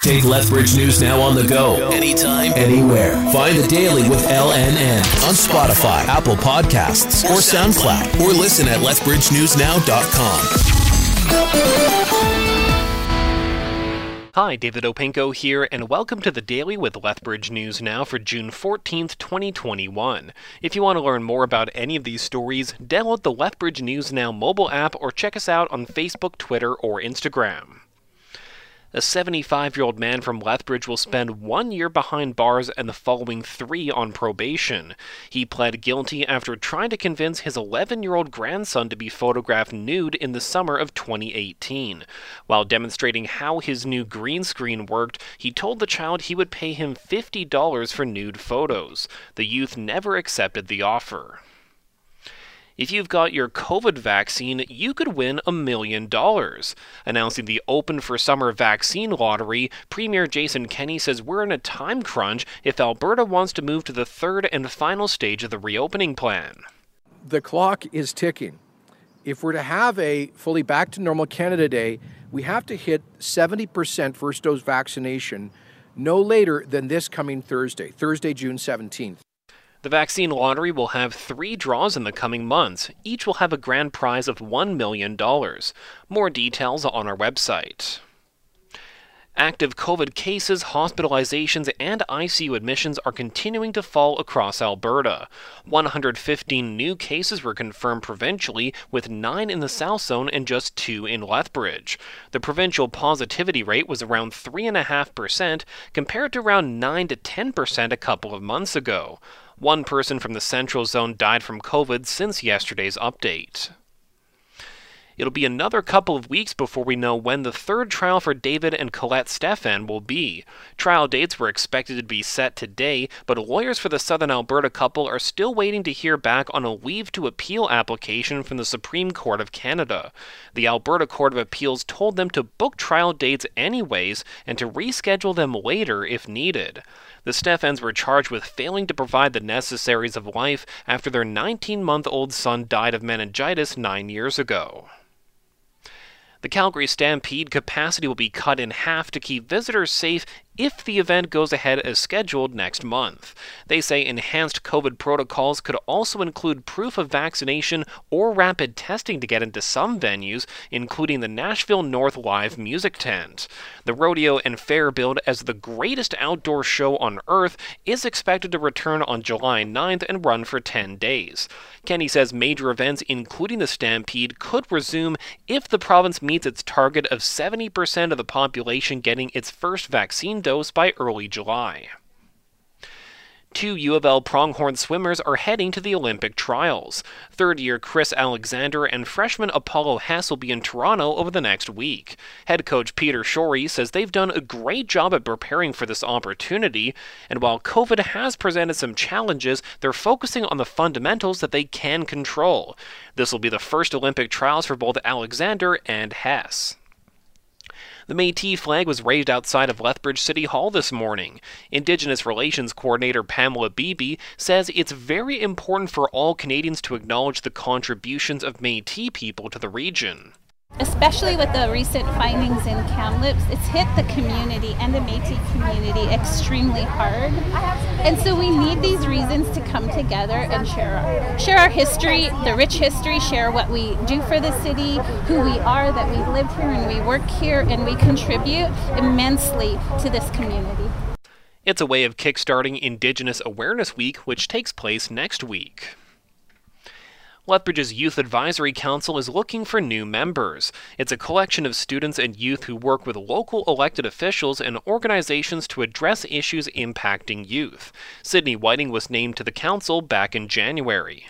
Take Lethbridge News Now on the go, anytime, anywhere. Find the Daily with LNN on Spotify, Apple Podcasts, or SoundCloud, or listen at lethbridgenewsnow.com. Hi, David Opinko here, and welcome to the Daily with Lethbridge News Now for June 14th, 2021. If you want to learn more about any of these stories, download the Lethbridge News Now mobile app or check us out on Facebook, Twitter, or Instagram. A 75 year old man from Lethbridge will spend one year behind bars and the following three on probation. He pled guilty after trying to convince his 11 year old grandson to be photographed nude in the summer of 2018. While demonstrating how his new green screen worked, he told the child he would pay him $50 for nude photos. The youth never accepted the offer. If you've got your COVID vaccine, you could win a million dollars. Announcing the Open for Summer vaccine lottery, Premier Jason Kenney says we're in a time crunch if Alberta wants to move to the third and final stage of the reopening plan. The clock is ticking. If we're to have a fully back to normal Canada Day, we have to hit 70% first dose vaccination no later than this coming Thursday, Thursday, June 17th. The vaccine lottery will have three draws in the coming months. Each will have a grand prize of $1 million. More details on our website. Active COVID cases, hospitalizations, and ICU admissions are continuing to fall across Alberta. 115 new cases were confirmed provincially, with 9 in the South Zone and just 2 in Lethbridge. The provincial positivity rate was around 3.5%, compared to around 9 to 10% a couple of months ago. One person from the Central Zone died from COVID since yesterday's update. It'll be another couple of weeks before we know when the third trial for David and Colette Stephan will be. Trial dates were expected to be set today, but lawyers for the Southern Alberta couple are still waiting to hear back on a leave to appeal application from the Supreme Court of Canada. The Alberta Court of Appeals told them to book trial dates anyways and to reschedule them later if needed. The Stephans were charged with failing to provide the necessaries of life after their 19 month old son died of meningitis nine years ago. The Calgary Stampede capacity will be cut in half to keep visitors safe if the event goes ahead as scheduled next month. They say enhanced COVID protocols could also include proof of vaccination or rapid testing to get into some venues, including the Nashville North Live Music Tent. The rodeo and fair billed as the greatest outdoor show on earth is expected to return on July 9th and run for 10 days. Kenney says major events, including the Stampede, could resume if the province meets its target of 70% of the population getting its first vaccine dose by early July. Two U of L pronghorn swimmers are heading to the Olympic trials. Third year Chris Alexander and freshman Apollo Hess will be in Toronto over the next week. Head coach Peter Shorey says they've done a great job at preparing for this opportunity, and while COVID has presented some challenges, they're focusing on the fundamentals that they can control. This will be the first Olympic trials for both Alexander and Hess. The Métis flag was raised outside of Lethbridge City Hall this morning. Indigenous Relations Coordinator Pamela Beebe says it's very important for all Canadians to acknowledge the contributions of Métis people to the region especially with the recent findings in Kamloops, it's hit the community and the Métis community extremely hard. And so we need these reasons to come together and share our, share our history, the rich history, share what we do for the city, who we are, that we live here and we work here, and we contribute immensely to this community. It's a way of kickstarting Indigenous Awareness Week, which takes place next week. Lethbridge's Youth Advisory Council is looking for new members. It's a collection of students and youth who work with local elected officials and organizations to address issues impacting youth. Sydney Whiting was named to the council back in January.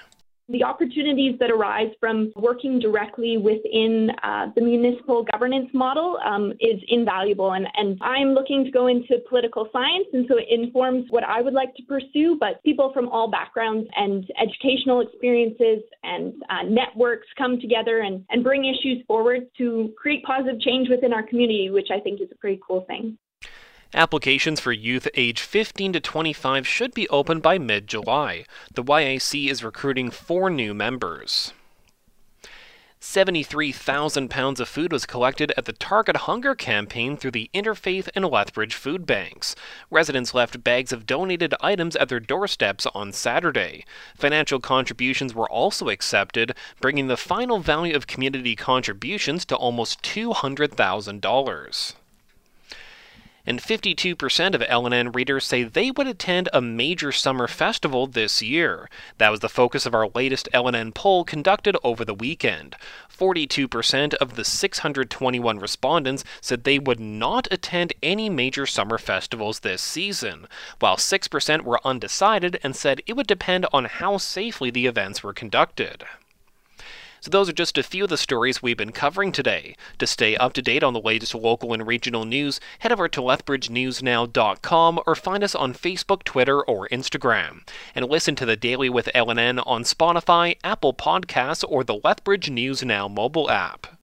The opportunities that arise from working directly within uh, the municipal governance model um, is invaluable. And, and I'm looking to go into political science, and so it informs what I would like to pursue. But people from all backgrounds and educational experiences and uh, networks come together and, and bring issues forward to create positive change within our community, which I think is a pretty cool thing. Applications for youth age 15 to 25 should be open by mid July. The YAC is recruiting four new members. 73,000 pounds of food was collected at the Target Hunger campaign through the Interfaith and Lethbridge food banks. Residents left bags of donated items at their doorsteps on Saturday. Financial contributions were also accepted, bringing the final value of community contributions to almost $200,000 and 52% of LNN readers say they would attend a major summer festival this year. That was the focus of our latest LNN poll conducted over the weekend. 42% of the 621 respondents said they would not attend any major summer festivals this season, while 6% were undecided and said it would depend on how safely the events were conducted. So, those are just a few of the stories we've been covering today. To stay up to date on the latest local and regional news, head over to lethbridgenewsnow.com or find us on Facebook, Twitter, or Instagram. And listen to the Daily with LNN on Spotify, Apple Podcasts, or the Lethbridge News Now mobile app.